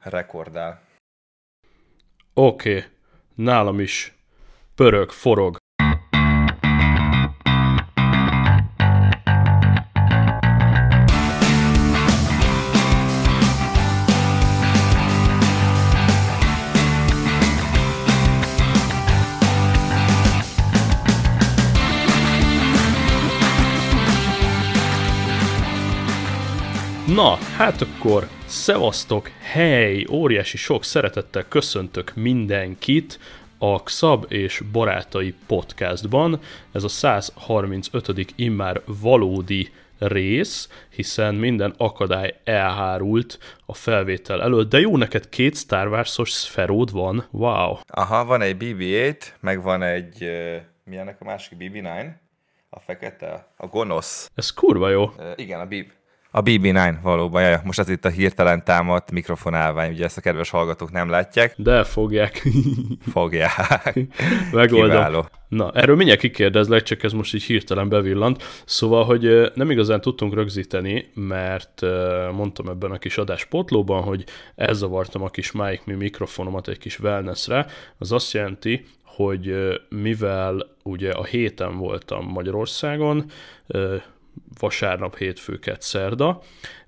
rekordál. Oké, okay. nálam is pörög, forog. Na, hát akkor szevasztok, hely, óriási sok szeretettel köszöntök mindenkit a Xab és Barátai podcastban. Ez a 135. immár valódi rész, hiszen minden akadály elhárult a felvétel előtt, de jó, neked két Star Wars-os szferód van, wow. Aha, van egy BB-8, meg van egy, uh, mi ennek a másik BB-9? A fekete, a gonosz. Ez kurva jó. Uh, igen, a BB. A BB9 valóban, jaj, most ez itt a hirtelen támadt mikrofonálvány, ugye ezt a kedves hallgatók nem látják. De fogják. Fogják. Megoldom. Kiváló. Na, erről mindjárt kikérdezlek, csak ez most így hirtelen bevillant. Szóval, hogy nem igazán tudtunk rögzíteni, mert mondtam ebben a kis adáspotlóban, hogy elzavartam a kis Mic Mi mikrofonomat egy kis wellnessre. Az azt jelenti, hogy mivel ugye a héten voltam Magyarországon, vasárnap, hétfőket, szerda,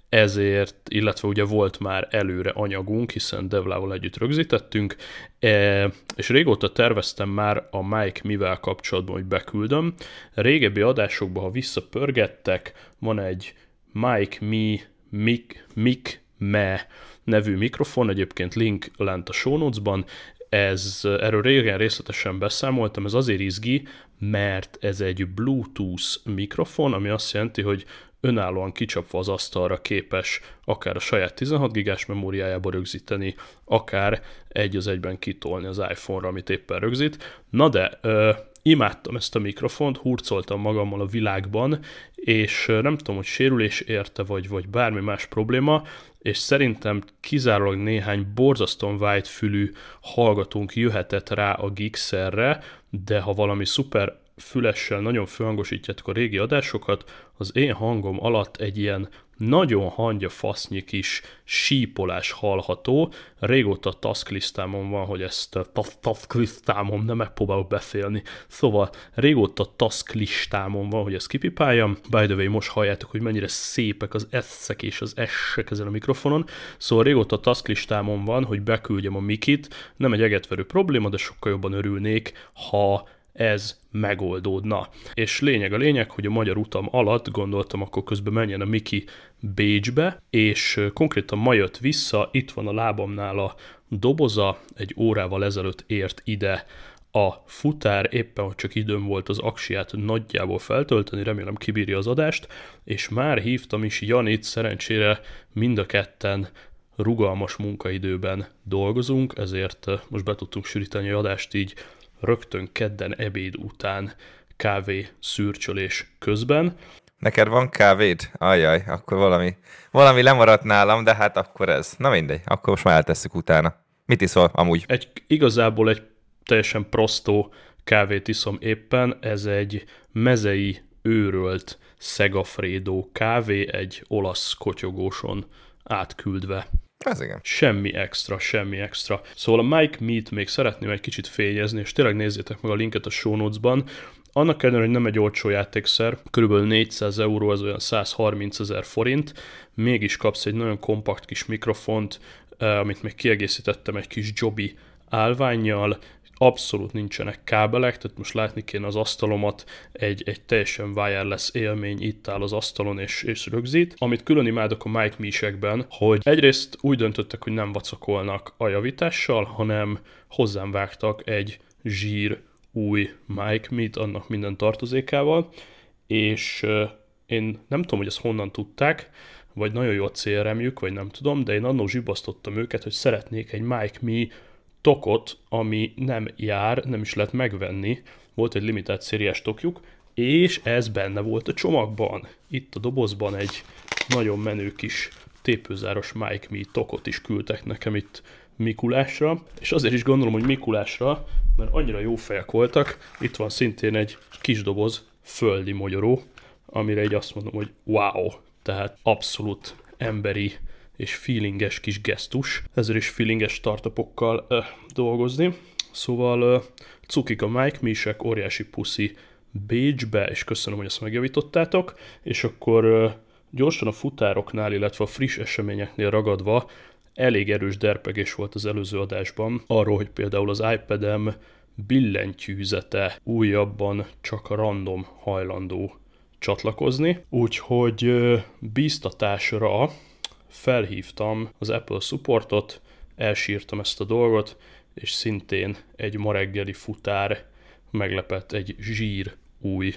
ezért, illetve ugye volt már előre anyagunk, hiszen Devlával együtt rögzítettünk, e, és régóta terveztem már a Mike mivel kapcsolatban, hogy beküldöm. Régebbi adásokban, ha visszapörgettek, van egy Mike Mi Mic, Mic Me nevű mikrofon, egyébként link lent a show notes-ban, ez, erről régen részletesen beszámoltam, ez azért izgi, mert ez egy Bluetooth mikrofon, ami azt jelenti, hogy önállóan kicsapva az asztalra képes akár a saját 16 gigás memóriájába rögzíteni, akár egy az egyben kitolni az iPhone-ra, amit éppen rögzít. Na de, imádtam ezt a mikrofont, hurcoltam magammal a világban, és nem tudom, hogy sérülés érte, vagy, vagy bármi más probléma, és szerintem kizárólag néhány borzasztóan fülű hallgatónk jöhetett rá a Gixerre, de ha valami szuper fülessel nagyon fölhangosítjátok a régi adásokat, az én hangom alatt egy ilyen nagyon hangya fasznyi kis sípolás hallható. Régóta tasklistámon van, hogy ezt tasklistámon, nem megpróbálok befélni. Szóval régóta tasklistámon van, hogy ezt kipipáljam. By the way, most halljátok, hogy mennyire szépek az eszek és az essek ezen a mikrofonon. Szóval régóta tasklistámon van, hogy beküldjem a mikit. Nem egy egetverő probléma, de sokkal jobban örülnék, ha ez megoldódna. És lényeg a lényeg, hogy a magyar utam alatt gondoltam, akkor közben menjen a Miki Bécsbe, és konkrétan ma jött vissza, itt van a lábamnál a doboza, egy órával ezelőtt ért ide a futár, éppen hogy csak időm volt az aksiát nagyjából feltölteni, remélem kibírja az adást, és már hívtam is Janit, szerencsére mind a ketten rugalmas munkaidőben dolgozunk, ezért most be tudtunk sűríteni adást így rögtön kedden ebéd után kávé szürcsölés közben. Neked van kávéd? Ajaj, akkor valami, valami lemaradt nálam, de hát akkor ez. Na mindegy, akkor most már eltesszük utána. Mit iszol amúgy? Egy, igazából egy teljesen prostó kávét iszom éppen, ez egy mezei őrölt Segafredo kávé egy olasz kotyogóson átküldve. Ez igen. Semmi extra, semmi extra. Szóval a Mike Meet még szeretném egy kicsit fényezni, és tényleg nézzétek meg a linket a show notes-ban. Annak ellenére, hogy nem egy olcsó játékszer, körülbelül 400 euró, ez olyan 130 ezer forint, mégis kapsz egy nagyon kompakt kis mikrofont, eh, amit még kiegészítettem egy kis jobby állványjal, abszolút nincsenek kábelek, tehát most látni kéne az asztalomat, egy, egy teljesen wireless élmény itt áll az asztalon és, és rögzít. Amit külön imádok a Mike Misekben, hogy egyrészt úgy döntöttek, hogy nem vacakolnak a javítással, hanem hozzám vágtak egy zsír új Mike Meet annak minden tartozékával, és én nem tudom, hogy ezt honnan tudták, vagy nagyon jó a célremjük, vagy nem tudom, de én annól zsibasztottam őket, hogy szeretnék egy Mike Me tokot, ami nem jár, nem is lehet megvenni. Volt egy limitált szériás tokjuk, és ez benne volt a csomagban. Itt a dobozban egy nagyon menő kis tépőzáros Mike Me tokot is küldtek nekem itt Mikulásra, és azért is gondolom, hogy Mikulásra, mert annyira jó fejek voltak, itt van szintén egy kis doboz földi magyaró, amire egy azt mondom, hogy wow, tehát abszolút emberi és feelinges kis gesztus, ezért is feelinges startupokkal ö, dolgozni. Szóval ö, cukik a Mike Misek, óriási puszi Bécsbe, és köszönöm, hogy ezt megjavítottátok, és akkor ö, gyorsan a futároknál, illetve a friss eseményeknél ragadva elég erős derpegés volt az előző adásban, arról, hogy például az iPad-em billentyűzete újabban csak random hajlandó csatlakozni, úgyhogy bíztatásra felhívtam az Apple supportot, elsírtam ezt a dolgot, és szintén egy ma reggeli futár meglepett egy zsír új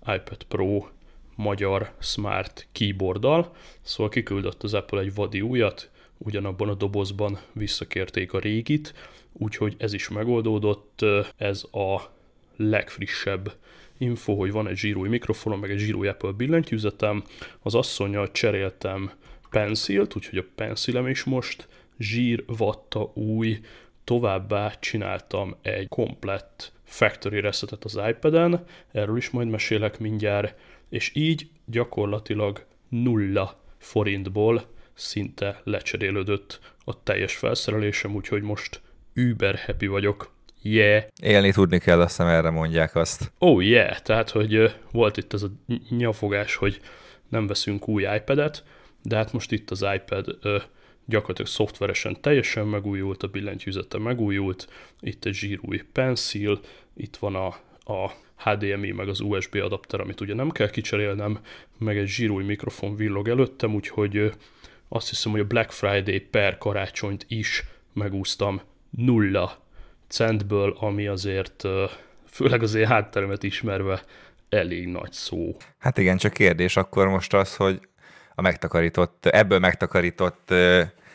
iPad Pro magyar smart keyboarddal, szóval kiküldött az Apple egy vadi újat, ugyanabban a dobozban visszakérték a régit, úgyhogy ez is megoldódott, ez a legfrissebb info, hogy van egy zsírúj mikrofonom, meg egy zsírúj Apple billentyűzetem, az asszonyjal cseréltem pencilt, úgyhogy a pencilem is most zsírvatta új, továbbá csináltam egy komplett factory resetet az iPad-en, erről is majd mesélek mindjárt, és így gyakorlatilag nulla forintból szinte lecserélődött a teljes felszerelésem, úgyhogy most über happy vagyok. Yeah. Élni tudni kell, azt hiszem erre mondják azt. Oh yeah, tehát, hogy volt itt ez a nyafogás, hogy nem veszünk új iPad-et, de hát most itt az iPad uh, gyakorlatilag szoftveresen teljesen megújult, a billentyűzete megújult, itt egy zsírúj pencil, itt van a, a HDMI meg az USB adapter, amit ugye nem kell kicserélnem, meg egy zsírúj mikrofon villog előttem, úgyhogy azt hiszem, hogy a Black Friday per karácsonyt is megúsztam nulla centből, ami azért, főleg az én hátteremet ismerve, elég nagy szó. Hát igen, csak kérdés akkor most az, hogy a megtakarított, ebből megtakarított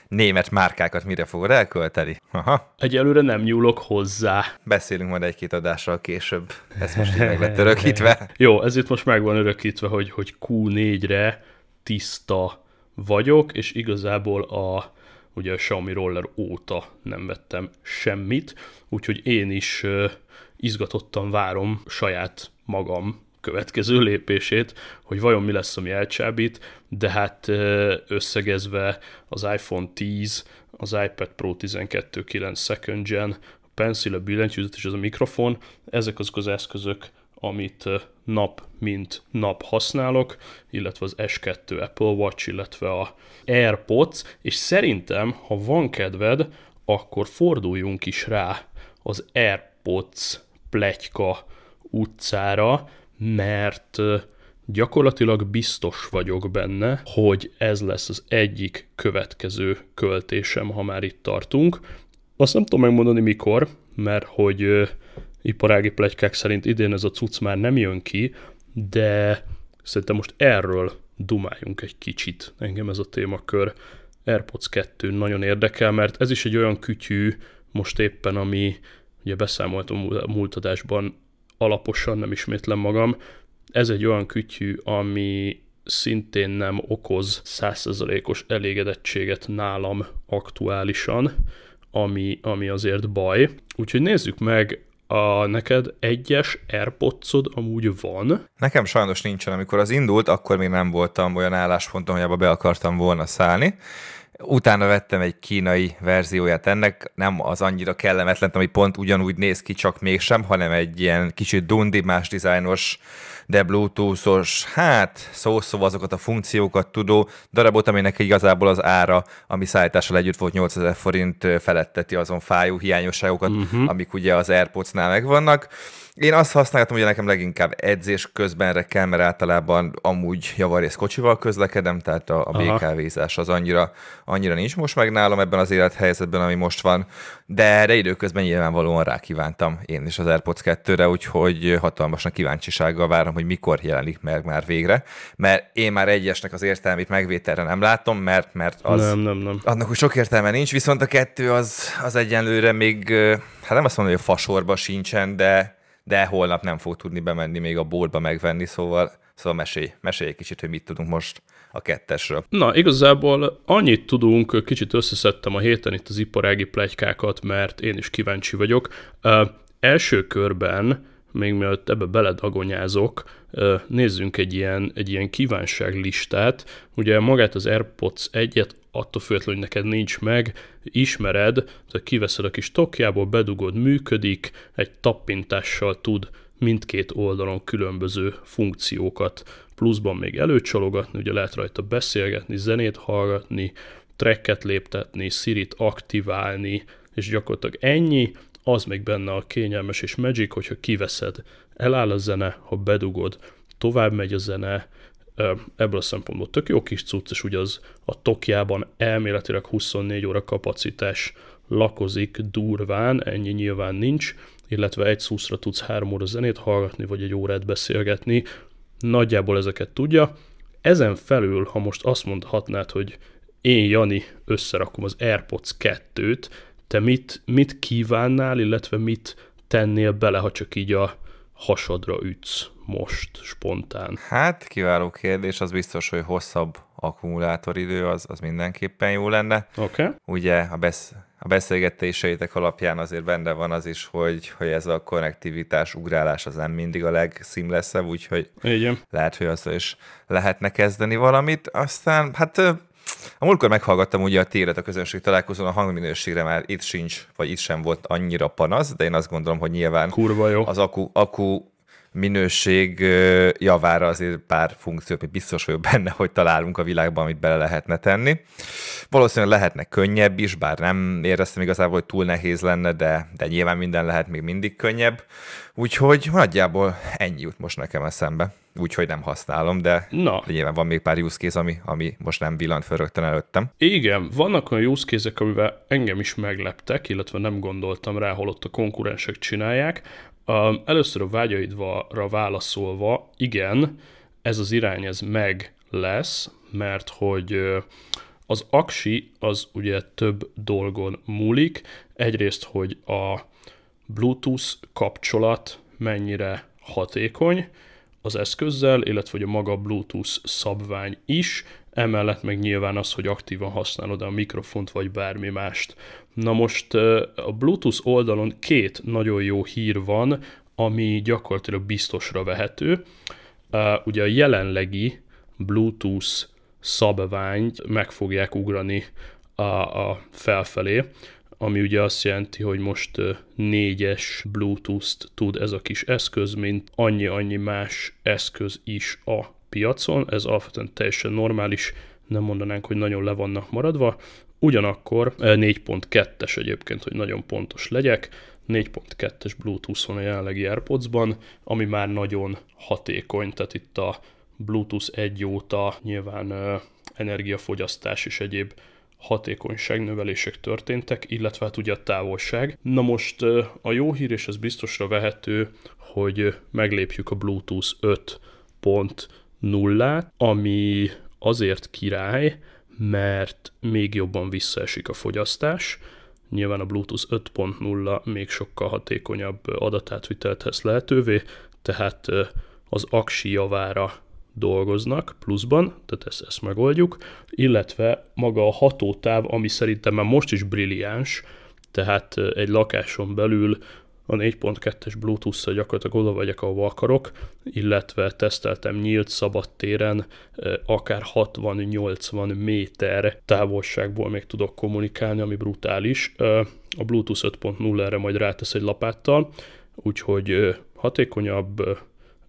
német márkákat mire fogod elkölteni? Aha. Egyelőre nem nyúlok hozzá. Beszélünk majd egy-két adással később. Ez most így meg lett örökítve. Jó, ez itt most meg van örökítve, hogy, hogy Q4-re tiszta vagyok, és igazából a, ugye a Xiaomi Roller óta nem vettem semmit, úgyhogy én is izgatottan várom saját magam következő lépését, hogy vajon mi lesz, ami elcsábít, de hát összegezve az iPhone 10, az iPad Pro 12.9 Second Gen, a Pencil, a billentyűzet és az a mikrofon, ezek azok az eszközök, amit nap mint nap használok, illetve az S2 Apple Watch, illetve a AirPods, és szerintem, ha van kedved, akkor forduljunk is rá az AirPods pletyka utcára, mert gyakorlatilag biztos vagyok benne, hogy ez lesz az egyik következő költésem, ha már itt tartunk. Azt nem tudom megmondani mikor, mert hogy iparági plegykák szerint idén ez a cucc már nem jön ki, de szerintem most erről dumáljunk egy kicsit. Engem ez a témakör AirPods 2 nagyon érdekel, mert ez is egy olyan kütyű most éppen, ami ugye beszámoltam a múlt adásban alaposan, nem ismétlem magam, ez egy olyan kütyű, ami szintén nem okoz százszerzalékos elégedettséget nálam aktuálisan, ami, ami azért baj. Úgyhogy nézzük meg a neked egyes airpods amúgy van? Nekem sajnos nincsen. Amikor az indult, akkor még nem voltam olyan állásponton, hogy abba be akartam volna szállni. Utána vettem egy kínai verzióját ennek, nem az annyira kellemetlen, ami pont ugyanúgy néz ki, csak mégsem, hanem egy ilyen kicsit dundi, más dizájnos, de bluetoothos, hát szó-szóval azokat a funkciókat tudó darabot, aminek igazából az ára, ami szállítással együtt volt 8000 forint feletteti azon fájú hiányosságokat, uh-huh. amik ugye az AirPods-nál megvannak. Én azt használtam, hogy nekem leginkább edzés közbenre kell, mert általában amúgy javarész kocsival közlekedem, tehát a, a BKV-zás az annyira, annyira nincs most meg nálam ebben az élethelyzetben, ami most van, de, de időközben nyilvánvalóan rákívántam én is az AirPods 2-re, úgyhogy hatalmasnak kíváncsisággal várom, hogy mikor jelenik meg már végre, mert én már egyesnek az értelmét megvételre nem látom, mert, mert az, nem, nem, nem. annak úgy sok értelme nincs, viszont a kettő az, az egyenlőre még, hát nem azt mondom, hogy a fasorba sincsen, de de holnap nem fog tudni bemenni még a boltba megvenni, szóval, szóval mesélj, mesélj egy kicsit, hogy mit tudunk most a kettesről. Na, igazából annyit tudunk, kicsit összeszedtem a héten itt az iparági plegykákat, mert én is kíváncsi vagyok. Uh, első körben, még mielőtt ebbe beledagonyázok, nézzünk egy ilyen, egy ilyen kívánságlistát. Ugye magát az AirPods egyet attól függetlenül, hogy neked nincs meg, ismered, tehát kiveszed a kis tokjából, bedugod, működik, egy tappintással tud mindkét oldalon különböző funkciókat pluszban még előcsalogatni, ugye lehet rajta beszélgetni, zenét hallgatni, tracket léptetni, Siri-t aktiválni, és gyakorlatilag ennyi, az még benne a kényelmes és magic, hogyha kiveszed, eláll a zene, ha bedugod, tovább megy a zene, ebből a szempontból tök jó kis cucc, és ugye az a Tokjában elméletileg 24 óra kapacitás lakozik durván, ennyi nyilván nincs, illetve egy szuszra tudsz három óra zenét hallgatni, vagy egy órát beszélgetni, nagyjából ezeket tudja. Ezen felül, ha most azt mondhatnád, hogy én, Jani, összerakom az AirPods 2-t, te mit, mit kívánnál, illetve mit tennél bele, ha csak így a hasadra ütsz most, spontán? Hát, kiváló kérdés, az biztos, hogy hosszabb akkumulátoridő, az, az mindenképpen jó lenne. Oké. Okay. Ugye a, besz, a beszélgetéseitek alapján azért benne van az is, hogy, hogy ez a konnektivitás, ugrálás az nem mindig a legszimleszebb, úgyhogy Igen. lehet, hogy azzal is lehetne kezdeni valamit. Aztán, hát a múltkor meghallgattam ugye a téret a közönség találkozón, a hangminőségre már itt sincs, vagy itt sem volt annyira panasz, de én azt gondolom, hogy nyilván Kurva jó. az akku, akku minőség javára azért pár funkciót, mi biztos vagyok benne, hogy találunk a világban, amit bele lehetne tenni. Valószínűleg lehetne könnyebb is, bár nem éreztem igazából, hogy túl nehéz lenne, de, de nyilván minden lehet még mindig könnyebb. Úgyhogy nagyjából ennyi jut most nekem eszembe. Úgyhogy nem használom, de, Na. nyilván van még pár use case, ami, ami most nem villant fel rögtön előttem. Igen, vannak olyan use case amivel engem is megleptek, illetve nem gondoltam rá, holott a konkurensek csinálják. Először a vágyaidra válaszolva, igen, ez az irány, ez meg lesz, mert hogy az aksi az ugye több dolgon múlik. Egyrészt, hogy a Bluetooth kapcsolat mennyire hatékony az eszközzel, illetve hogy a maga Bluetooth szabvány is, emellett meg nyilván az, hogy aktívan használod a mikrofont vagy bármi mást. Na most a Bluetooth oldalon két nagyon jó hír van, ami gyakorlatilag biztosra vehető. Ugye a jelenlegi Bluetooth szabványt meg fogják ugrani a, a felfelé, ami ugye azt jelenti, hogy most négyes Bluetooth-t tud ez a kis eszköz, mint annyi-annyi más eszköz is a piacon. Ez alapvetően teljesen normális, nem mondanánk, hogy nagyon le vannak maradva. Ugyanakkor 4.2-es egyébként, hogy nagyon pontos legyek, 4.2-es Bluetooth van a jelenlegi AirPods-ban, ami már nagyon hatékony, tehát itt a Bluetooth 1 óta nyilván energiafogyasztás és egyéb hatékonyságnövelések történtek, illetve hát ugye a távolság. Na most a jó hír, és ez biztosra vehető, hogy meglépjük a Bluetooth 5.0-át, ami azért király, mert még jobban visszaesik a fogyasztás. Nyilván a Bluetooth 5.0 még sokkal hatékonyabb adatátvitelt tesz lehetővé, tehát az aksi javára dolgoznak pluszban, tehát ezt, ezt megoldjuk, illetve maga a hatótáv, ami szerintem már most is brilliáns, tehát egy lakáson belül a 4.2-es Bluetooth-szal gyakorlatilag oda vagyok, ahova akarok, illetve teszteltem nyílt szabad téren, akár 60-80 méter távolságból még tudok kommunikálni, ami brutális. A Bluetooth 5.0 erre majd rátesz egy lapáttal, úgyhogy hatékonyabb,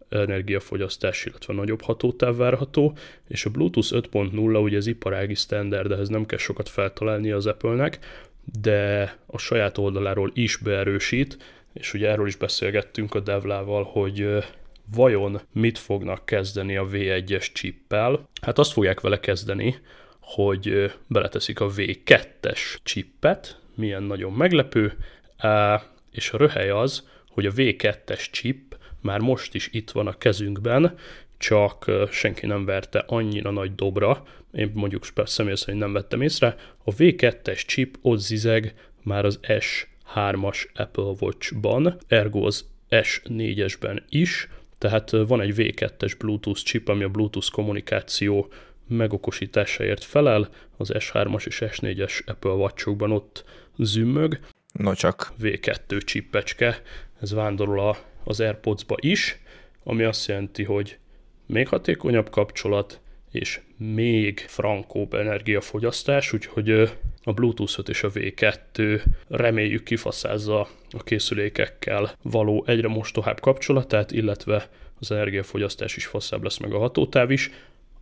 energiafogyasztás, illetve nagyobb hatótáv várható, és a Bluetooth 5.0 ugye az iparági standard, ehhez nem kell sokat feltalálni az Apple-nek, de a saját oldaláról is beerősít, és ugye erről is beszélgettünk a Devlával, hogy vajon mit fognak kezdeni a V1-es chippel? Hát azt fogják vele kezdeni, hogy beleteszik a V2-es chippet, milyen nagyon meglepő, és a röhely az, hogy a V2-es chip már most is itt van a kezünkben, csak senki nem verte annyira nagy dobra, én mondjuk személy szerint nem vettem észre, a V2-es chip ott zizeg már az S3-as Apple Watch-ban, ergo az S4-esben is, tehát van egy V2-es Bluetooth chip, ami a Bluetooth kommunikáció megokosításáért felel, az S3-as és S4-es Apple Watch-okban ott zümmög. No csak. V2 csippecske, ez vándorol a az AirPods-ba is, ami azt jelenti, hogy még hatékonyabb kapcsolat, és még frankóbb energiafogyasztás, úgyhogy a Bluetooth 5 és a V2 reméljük kifaszázza a készülékekkel való egyre mostohább kapcsolatát, illetve az energiafogyasztás is faszább lesz, meg a hatótáv is.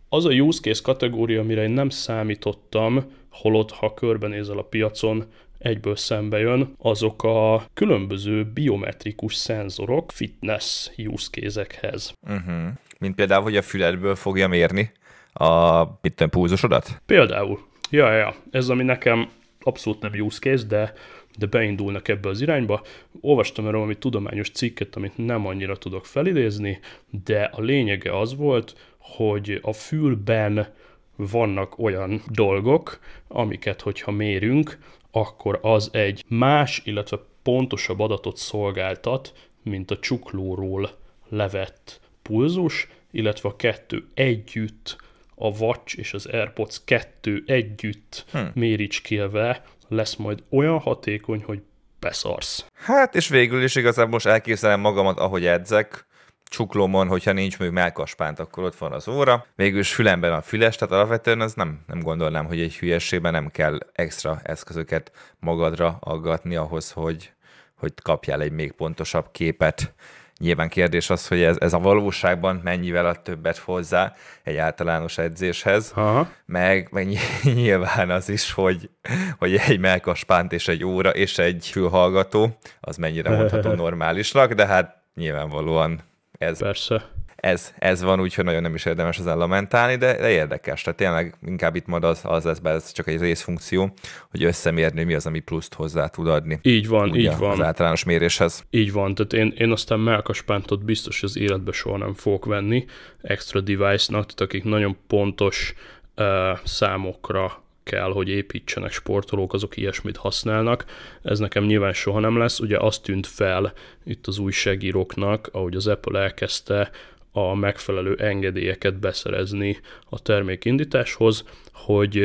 Az a use case kategória, amire én nem számítottam, holott ha körbenézel a piacon, egyből szembe jön, azok a különböző biometrikus szenzorok fitness use case-ekhez. Uh-huh. Mint például, hogy a füledből fogja mérni a pulzusodat? Például. Ja, ja, ez ami nekem abszolút nem use case, de, de beindulnak ebbe az irányba. Olvastam erről valami tudományos cikket, amit nem annyira tudok felidézni, de a lényege az volt, hogy a fülben vannak olyan dolgok, amiket, hogyha mérünk, akkor az egy más, illetve pontosabb adatot szolgáltat, mint a csuklóról levett pulzus, illetve a kettő együtt, a Watch és az AirPods kettő együtt hmm. méricskélve lesz majd olyan hatékony, hogy beszarsz. Hát, és végül is igazából most elképzelem magamat, ahogy edzek, csuklómon, hogyha nincs még melkaspánt, akkor ott van az óra. Végül is fülemben a füles, tehát alapvetően az nem, nem gondolnám, hogy egy hülyeségben nem kell extra eszközöket magadra aggatni ahhoz, hogy, hogy kapjál egy még pontosabb képet. Nyilván kérdés az, hogy ez, ez a valóságban mennyivel a többet hozzá egy általános edzéshez, Aha. Meg, meg nyilván az is, hogy, hogy egy melkaspánt és egy óra és egy fülhallgató, az mennyire mondható normálisnak, de hát nyilvánvalóan ez, Persze. Ez, ez van, úgyhogy nagyon nem is érdemes ezzel lamentálni, de, de érdekes. Tehát tényleg inkább itt majd az, az lesz be, ez csak egy részfunkció, hogy összemérni, mi az, ami pluszt hozzá tud adni. Így van, ugye, így van. Az általános méréshez. Így van, tehát én, én aztán melkaspántot biztos az életbe soha nem fogok venni extra device-nak, tehát akik nagyon pontos uh, számokra kell, hogy építsenek sportolók, azok ilyesmit használnak. Ez nekem nyilván soha nem lesz. Ugye azt tűnt fel itt az újságíróknak, ahogy az Apple elkezdte a megfelelő engedélyeket beszerezni a termékindításhoz, hogy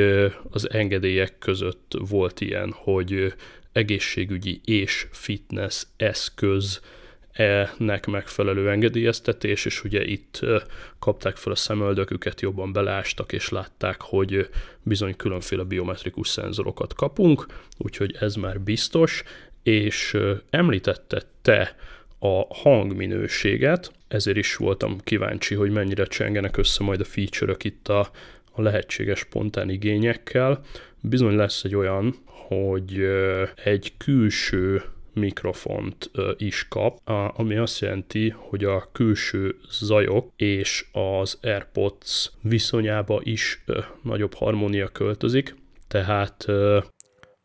az engedélyek között volt ilyen, hogy egészségügyi és fitness eszköz nek megfelelő engedélyeztetés, és ugye itt kapták fel a szemöldöküket, jobban belástak, és látták, hogy bizony különféle biometrikus szenzorokat kapunk, úgyhogy ez már biztos, és említette te a hangminőséget, ezért is voltam kíváncsi, hogy mennyire csengenek össze majd a feature-ök itt a, a lehetséges spontán igényekkel. Bizony lesz egy olyan, hogy egy külső mikrofont is kap, ami azt jelenti, hogy a külső zajok és az AirPods viszonyába is nagyobb harmónia költözik, tehát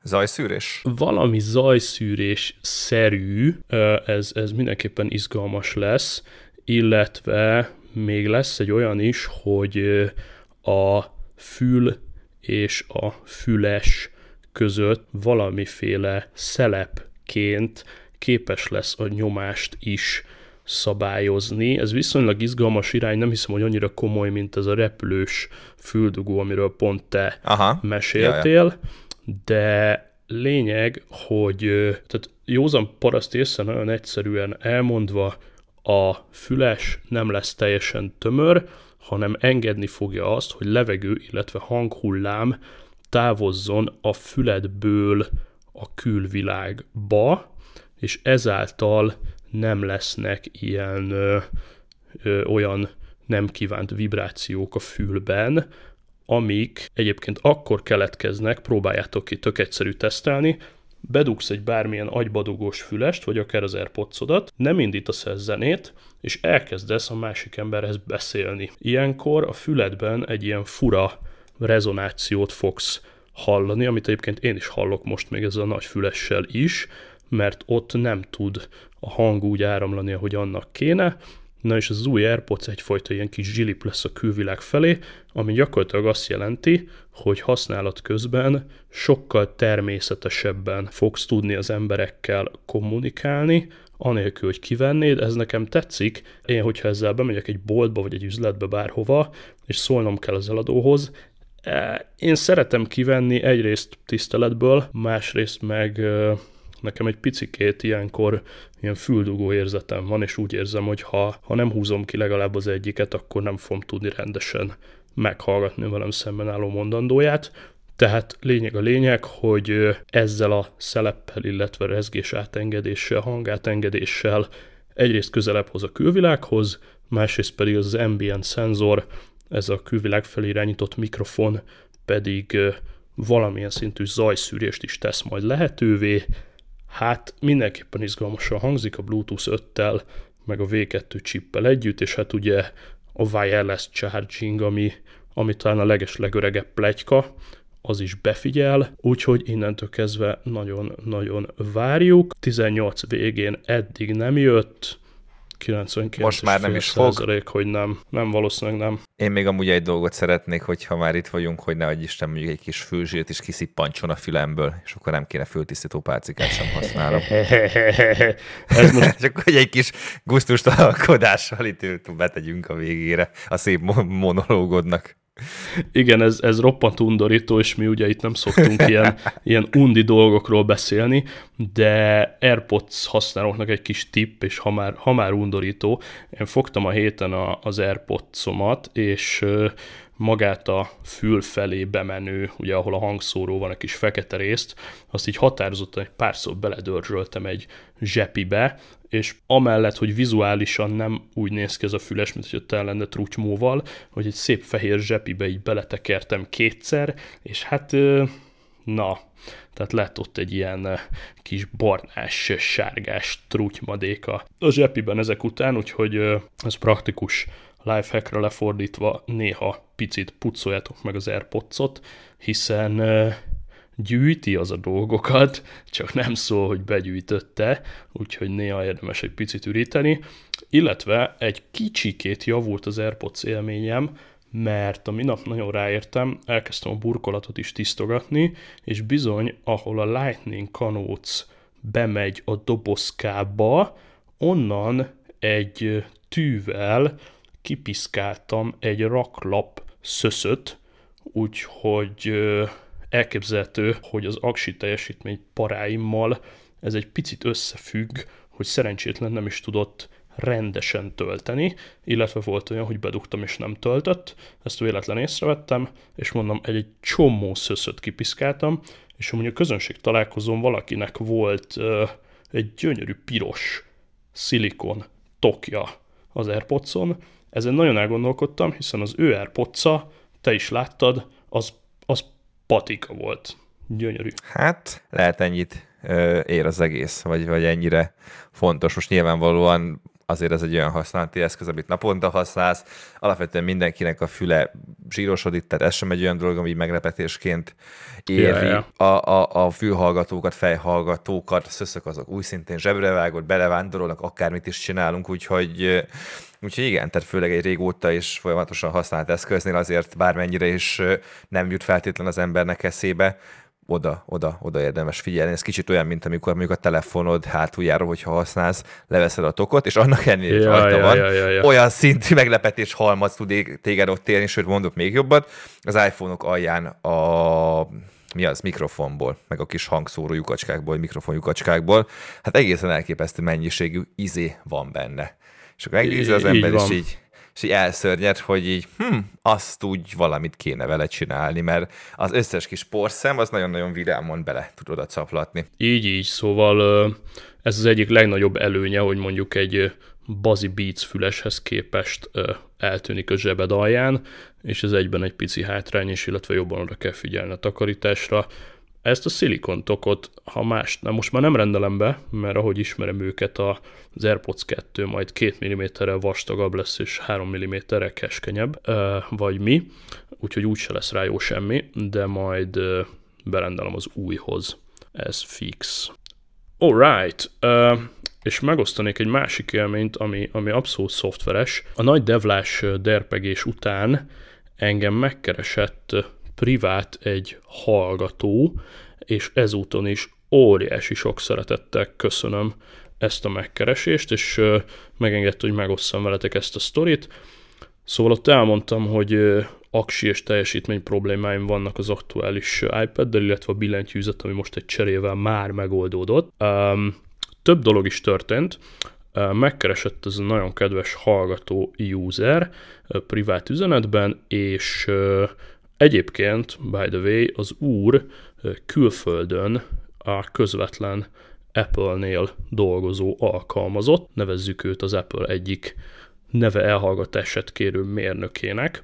Zajszűrés? Valami zajszűrés szerű, ez, ez mindenképpen izgalmas lesz, illetve még lesz egy olyan is, hogy a fül és a füles között valamiféle szelep ként képes lesz a nyomást is szabályozni. Ez viszonylag izgalmas irány, nem hiszem, hogy annyira komoly, mint ez a repülős füldugó, amiről pont te Aha. meséltél, Jaja. De lényeg, hogy tehát józan paraszt észre nagyon egyszerűen elmondva, a füles nem lesz teljesen tömör, hanem engedni fogja azt, hogy levegő, illetve hanghullám távozzon a füledből a külvilágba, és ezáltal nem lesznek ilyen ö, ö, olyan nem kívánt vibrációk a fülben, amik egyébként akkor keletkeznek, próbáljátok ki tök egyszerű tesztelni, bedugsz egy bármilyen agybadogós fülest, vagy akár az airpods nem indítasz el zenét, és elkezdesz a másik emberhez beszélni. Ilyenkor a füledben egy ilyen fura rezonációt fogsz hallani, amit egyébként én is hallok most még ezzel a nagy fülessel is, mert ott nem tud a hang úgy áramlani, ahogy annak kéne, Na és az új AirPods egyfajta ilyen kis zsilip lesz a külvilág felé, ami gyakorlatilag azt jelenti, hogy használat közben sokkal természetesebben fogsz tudni az emberekkel kommunikálni, anélkül, hogy kivennéd, ez nekem tetszik. Én, hogyha ezzel bemegyek egy boltba vagy egy üzletbe bárhova, és szólnom kell az eladóhoz, E, én szeretem kivenni egyrészt tiszteletből, másrészt meg nekem egy picikét ilyenkor ilyen füldugó érzetem van, és úgy érzem, hogy ha, ha nem húzom ki legalább az egyiket, akkor nem fogom tudni rendesen meghallgatni velem szemben álló mondandóját. Tehát lényeg a lényeg, hogy ezzel a szeleppel, illetve rezgés átengedéssel, hangátengedéssel egyrészt közelebb hoz a külvilághoz, másrészt pedig az ambient szenzor, ez a külvilág felé irányított mikrofon pedig valamilyen szintű zajszűrést is tesz majd lehetővé. Hát mindenképpen izgalmasan hangzik a Bluetooth 5-tel, meg a V2 chippel együtt, és hát ugye a wireless charging, ami, ami talán a leges legöregebb plegyka, az is befigyel, úgyhogy innentől kezdve nagyon-nagyon várjuk. 18 végén eddig nem jött, 99 Most már nem is fog. hogy nem. Nem, valószínűleg nem. Én még amúgy egy dolgot szeretnék, hogyha már itt vagyunk, hogy ne adj Isten mondjuk egy kis fülzsét is kiszippancson a fülemből, és akkor nem kéne fültisztító pálcikát sem használom. Ez most... Csak hogy egy kis gusztustalankodással itt betegyünk a végére a szép monológodnak. Igen, ez, ez roppant undorító, és mi ugye itt nem szoktunk ilyen, ilyen undi dolgokról beszélni, de AirPods használóknak egy kis tipp, és ha már, ha már undorító, én fogtam a héten a, az AirPods-omat, és magát a fül felé bemenő, ugye ahol a hangszóró van, a kis fekete részt, azt így határozottan egy párszor beledörzsöltem egy zsepibe, és amellett, hogy vizuálisan nem úgy néz ki ez a füles, mint hogy el lenne trutymóval, hogy egy szép fehér zsepibe így beletekertem kétszer, és hát na, tehát lett ott egy ilyen kis barnás, sárgás trutymadéka a zsepiben ezek után, úgyhogy ez praktikus lifehackra lefordítva néha picit pucoljátok meg az AirPods-ot, hiszen gyűjti az a dolgokat, csak nem szól, hogy begyűjtötte, úgyhogy néha érdemes egy picit üríteni, illetve egy kicsikét javult az AirPods élményem, mert a minap nagyon ráértem, elkezdtem a burkolatot is tisztogatni, és bizony, ahol a Lightning kanóc bemegy a dobozkába, onnan egy tűvel kipiszkáltam egy raklap szöszöt, úgyhogy elképzelhető, hogy az aksi teljesítmény paráimmal ez egy picit összefügg, hogy szerencsétlen nem is tudott rendesen tölteni, illetve volt olyan, hogy bedugtam és nem töltött, ezt véletlen észrevettem, és mondom, egy, egy csomó szöszöt kipiszkáltam, és amúgy a közönség találkozón valakinek volt uh, egy gyönyörű piros szilikon tokja az Airpods-on, ezen nagyon elgondolkodtam, hiszen az ő airpods te is láttad, az patika volt. Gyönyörű. Hát, lehet ennyit ér az egész, vagy, vagy ennyire fontos. Most nyilvánvalóan azért ez egy olyan használati eszköz, amit naponta használsz. Alapvetően mindenkinek a füle zsírosodik, tehát ez sem egy olyan dolog, ami meglepetésként éri yeah, yeah. A, a, a fülhallgatókat, fejhallgatókat, szöszök azok új szintén zsebre vágott, belevándorolnak, akármit is csinálunk, úgyhogy Úgyhogy igen, tehát főleg egy régóta és folyamatosan használt eszköznél azért bármennyire is nem jut feltétlen az embernek eszébe, oda, oda, oda érdemes figyelni. Ez kicsit olyan, mint amikor mondjuk a telefonod hátuljáról, hogyha használsz, leveszed a tokot, és annak ennél ja, rajta ja, van. Ja, ja, ja. Olyan szintű meglepetés halmaz tud téged ott élni, sőt mondok még jobbat. Az iPhone-ok alján a mi az, mikrofonból, meg a kis hangszóró lyukacskákból, mikrofon lyukacskákból, hát egészen elképesztő mennyiségű izé van benne. És akkor megnézi az ember, és így, és így elszörnyed, hogy így, hm, azt úgy valamit kéne vele csinálni, mert az összes kis porszem az nagyon-nagyon vidámon bele tud oda caplatni. Így, így, szóval ez az egyik legnagyobb előnye, hogy mondjuk egy Bazi Beats füleshez képest eltűnik a zsebed alján, és ez egyben egy pici hátrány is, illetve jobban oda kell figyelni a takarításra. Ezt a szilikontokot, ha más, nem most már nem rendelem be, mert ahogy ismerem őket, az AirPods 2 majd 2 mm-rel vastagabb lesz, és 3 mm-rel keskenyebb, vagy mi, úgyhogy úgyse lesz rá jó semmi, de majd berendelem az újhoz. Ez fix. Alright, és megosztanék egy másik élményt, ami, ami abszolút szoftveres. A nagy devlás derpegés után engem megkeresett privát egy hallgató, és ezúton is óriási sok szeretettel köszönöm ezt a megkeresést, és megengedte, hogy megosszam veletek ezt a sztorit. Szóval ott elmondtam, hogy aksi és teljesítmény problémáim vannak az aktuális iPad-del, illetve a billentyűzet, ami most egy cserével már megoldódott. Több dolog is történt. megkeresett ez a nagyon kedves hallgató user privát üzenetben, és egyébként, by the way, az úr külföldön a közvetlen Apple-nél dolgozó alkalmazott, nevezzük őt az Apple egyik neve elhallgatását kérő mérnökének.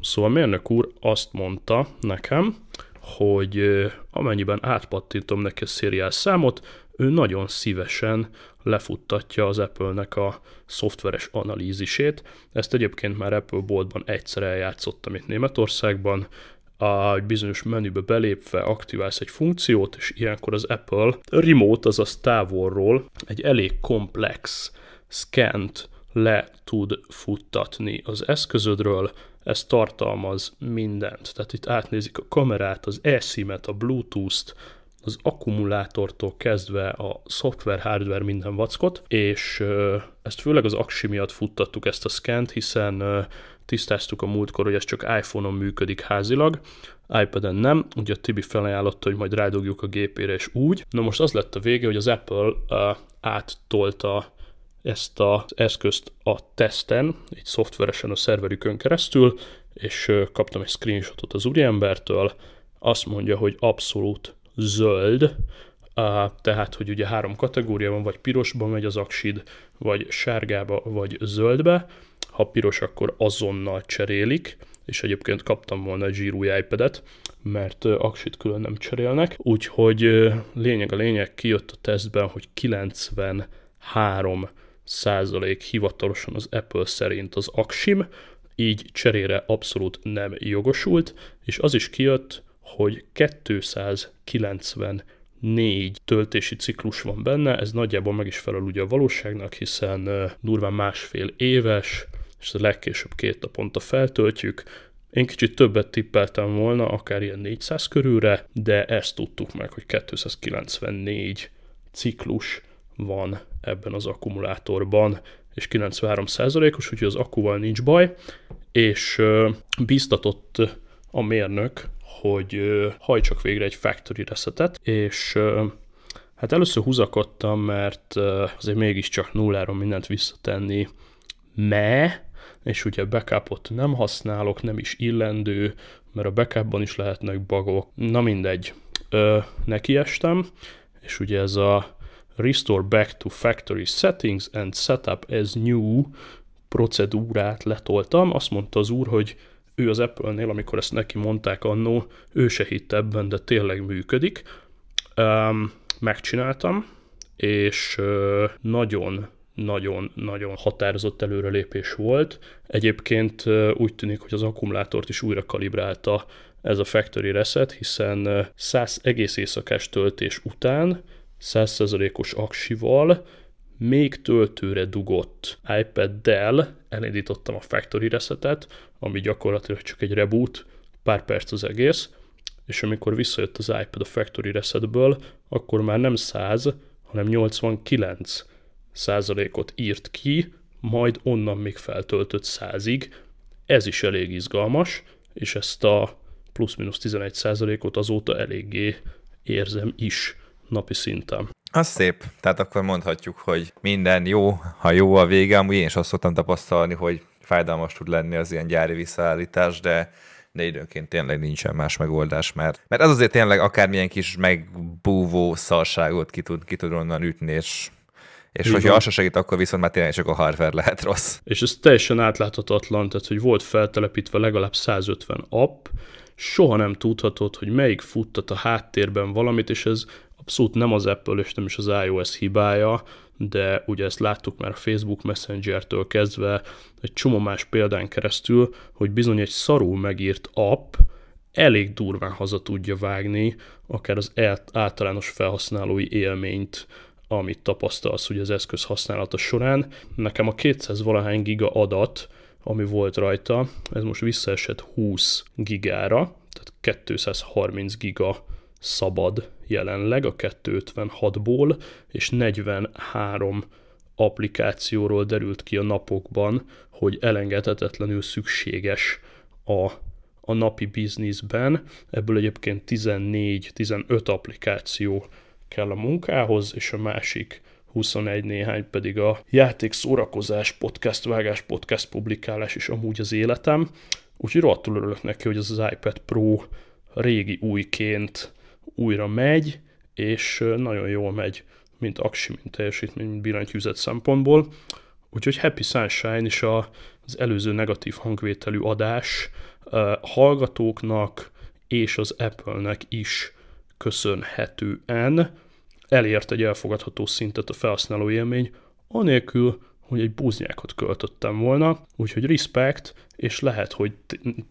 Szóval a mérnök úr azt mondta nekem, hogy amennyiben átpattintom neki a szériás számot, ő nagyon szívesen lefuttatja az Apple-nek a szoftveres analízisét. Ezt egyébként már Apple boltban egyszer eljátszottam itt Németországban, a bizonyos menübe belépve aktiválsz egy funkciót, és ilyenkor az Apple remote, azaz távolról egy elég komplex scant le tud futtatni az eszközödről, ez tartalmaz mindent. Tehát itt átnézik a kamerát, az eSIM-et, a Bluetooth-t, az akkumulátortól kezdve a szoftver, hardware, minden vackot, és ezt főleg az aksi miatt futtattuk ezt a scant, hiszen tisztáztuk a múltkor, hogy ez csak iPhone-on működik házilag, iPad-en nem, ugye a Tibi felajánlotta, hogy majd rádogjuk a gépére, és úgy. Na most az lett a vége, hogy az Apple áttolta ezt az eszközt a teszten, egy szoftveresen a szerverükön keresztül, és kaptam egy screenshotot az úriembertől, azt mondja, hogy abszolút zöld, tehát, hogy ugye három kategória van, vagy pirosban megy az aksid, vagy sárgába, vagy zöldbe, ha piros, akkor azonnal cserélik, és egyébként kaptam volna egy zsírúj iPad-et, mert aksit külön nem cserélnek, úgyhogy lényeg a lényeg, kijött a tesztben, hogy 93 százalék hivatalosan az Apple szerint az aksim, így cserére abszolút nem jogosult, és az is kijött, hogy 290 négy töltési ciklus van benne, ez nagyjából meg is felel ugye a valóságnak, hiszen durván másfél éves, és a legkésőbb két naponta feltöltjük. Én kicsit többet tippeltem volna, akár ilyen 400 körülre, de ezt tudtuk meg, hogy 294 ciklus van ebben az akkumulátorban, és 93%-os, úgyhogy az akkuval nincs baj, és bíztatott a mérnök, hogy hajtsak végre egy factory resetet, és hát először húzakodtam, mert azért mégiscsak nulláron mindent visszatenni, me, és ugye backupot nem használok, nem is illendő, mert a backupban is lehetnek bugok. Na mindegy, ö, nekiestem, és ugye ez a Restore Back to Factory Settings and Setup as New procedúrát letoltam. Azt mondta az úr, hogy ő az Apple-nél, amikor ezt neki mondták annó, ő se hitt ebben, de tényleg működik. Megcsináltam, és nagyon nagyon-nagyon határozott előrelépés volt. Egyébként úgy tűnik, hogy az akkumulátort is újra kalibrálta ez a factory reset, hiszen 100 egész éjszakás töltés után 100%-os aksival még töltőre dugott iPad-del elindítottam a factory resetet, ami gyakorlatilag csak egy reboot, pár perc az egész, és amikor visszajött az iPad a factory resetből, akkor már nem 100, hanem 89 százalékot írt ki, majd onnan még feltöltött százig. Ez is elég izgalmas, és ezt a plusz-minusz 11 százalékot azóta eléggé érzem is napi szinten. Az szép. Tehát akkor mondhatjuk, hogy minden jó, ha jó a vége. Amúgy én is azt szoktam tapasztalni, hogy fájdalmas tud lenni az ilyen gyári visszaállítás, de de időnként tényleg nincsen más megoldás, mert, mert az azért tényleg akármilyen kis megbúvó szarságot ki tud, ki tud onnan ütni, és és Igen. hogyha az se segít, akkor viszont már tényleg csak a hardware lehet rossz. És ez teljesen átláthatatlan, tehát hogy volt feltelepítve legalább 150 app, soha nem tudhatod, hogy melyik futtat a háttérben valamit, és ez abszolút nem az Apple és nem is az iOS hibája, de ugye ezt láttuk már a Facebook Messenger-től kezdve, egy csomó más példán keresztül, hogy bizony egy szarul megírt app elég durván haza tudja vágni akár az általános felhasználói élményt amit tapasztalsz ugye az eszköz használata során. Nekem a 200 valahány giga adat, ami volt rajta, ez most visszaesett 20 gigára, tehát 230 giga szabad jelenleg a 256-ból, és 43 applikációról derült ki a napokban, hogy elengedhetetlenül szükséges a, a napi bizniszben. Ebből egyébként 14-15 applikáció kell a munkához, és a másik 21 néhány pedig a játék szórakozás, podcast, vágás, podcast publikálás és amúgy az életem. Úgyhogy rohadtul örülök neki, hogy az az iPad Pro régi újként újra megy, és nagyon jól megy, mint aksi, mint teljesítmény, mint billentyűzet szempontból. Úgyhogy Happy Sunshine is az előző negatív hangvételű adás hallgatóknak és az Apple-nek is köszönhetően elért egy elfogadható szintet a felhasználó élmény, anélkül, hogy egy búznyákot költöttem volna, úgyhogy respect, és lehet, hogy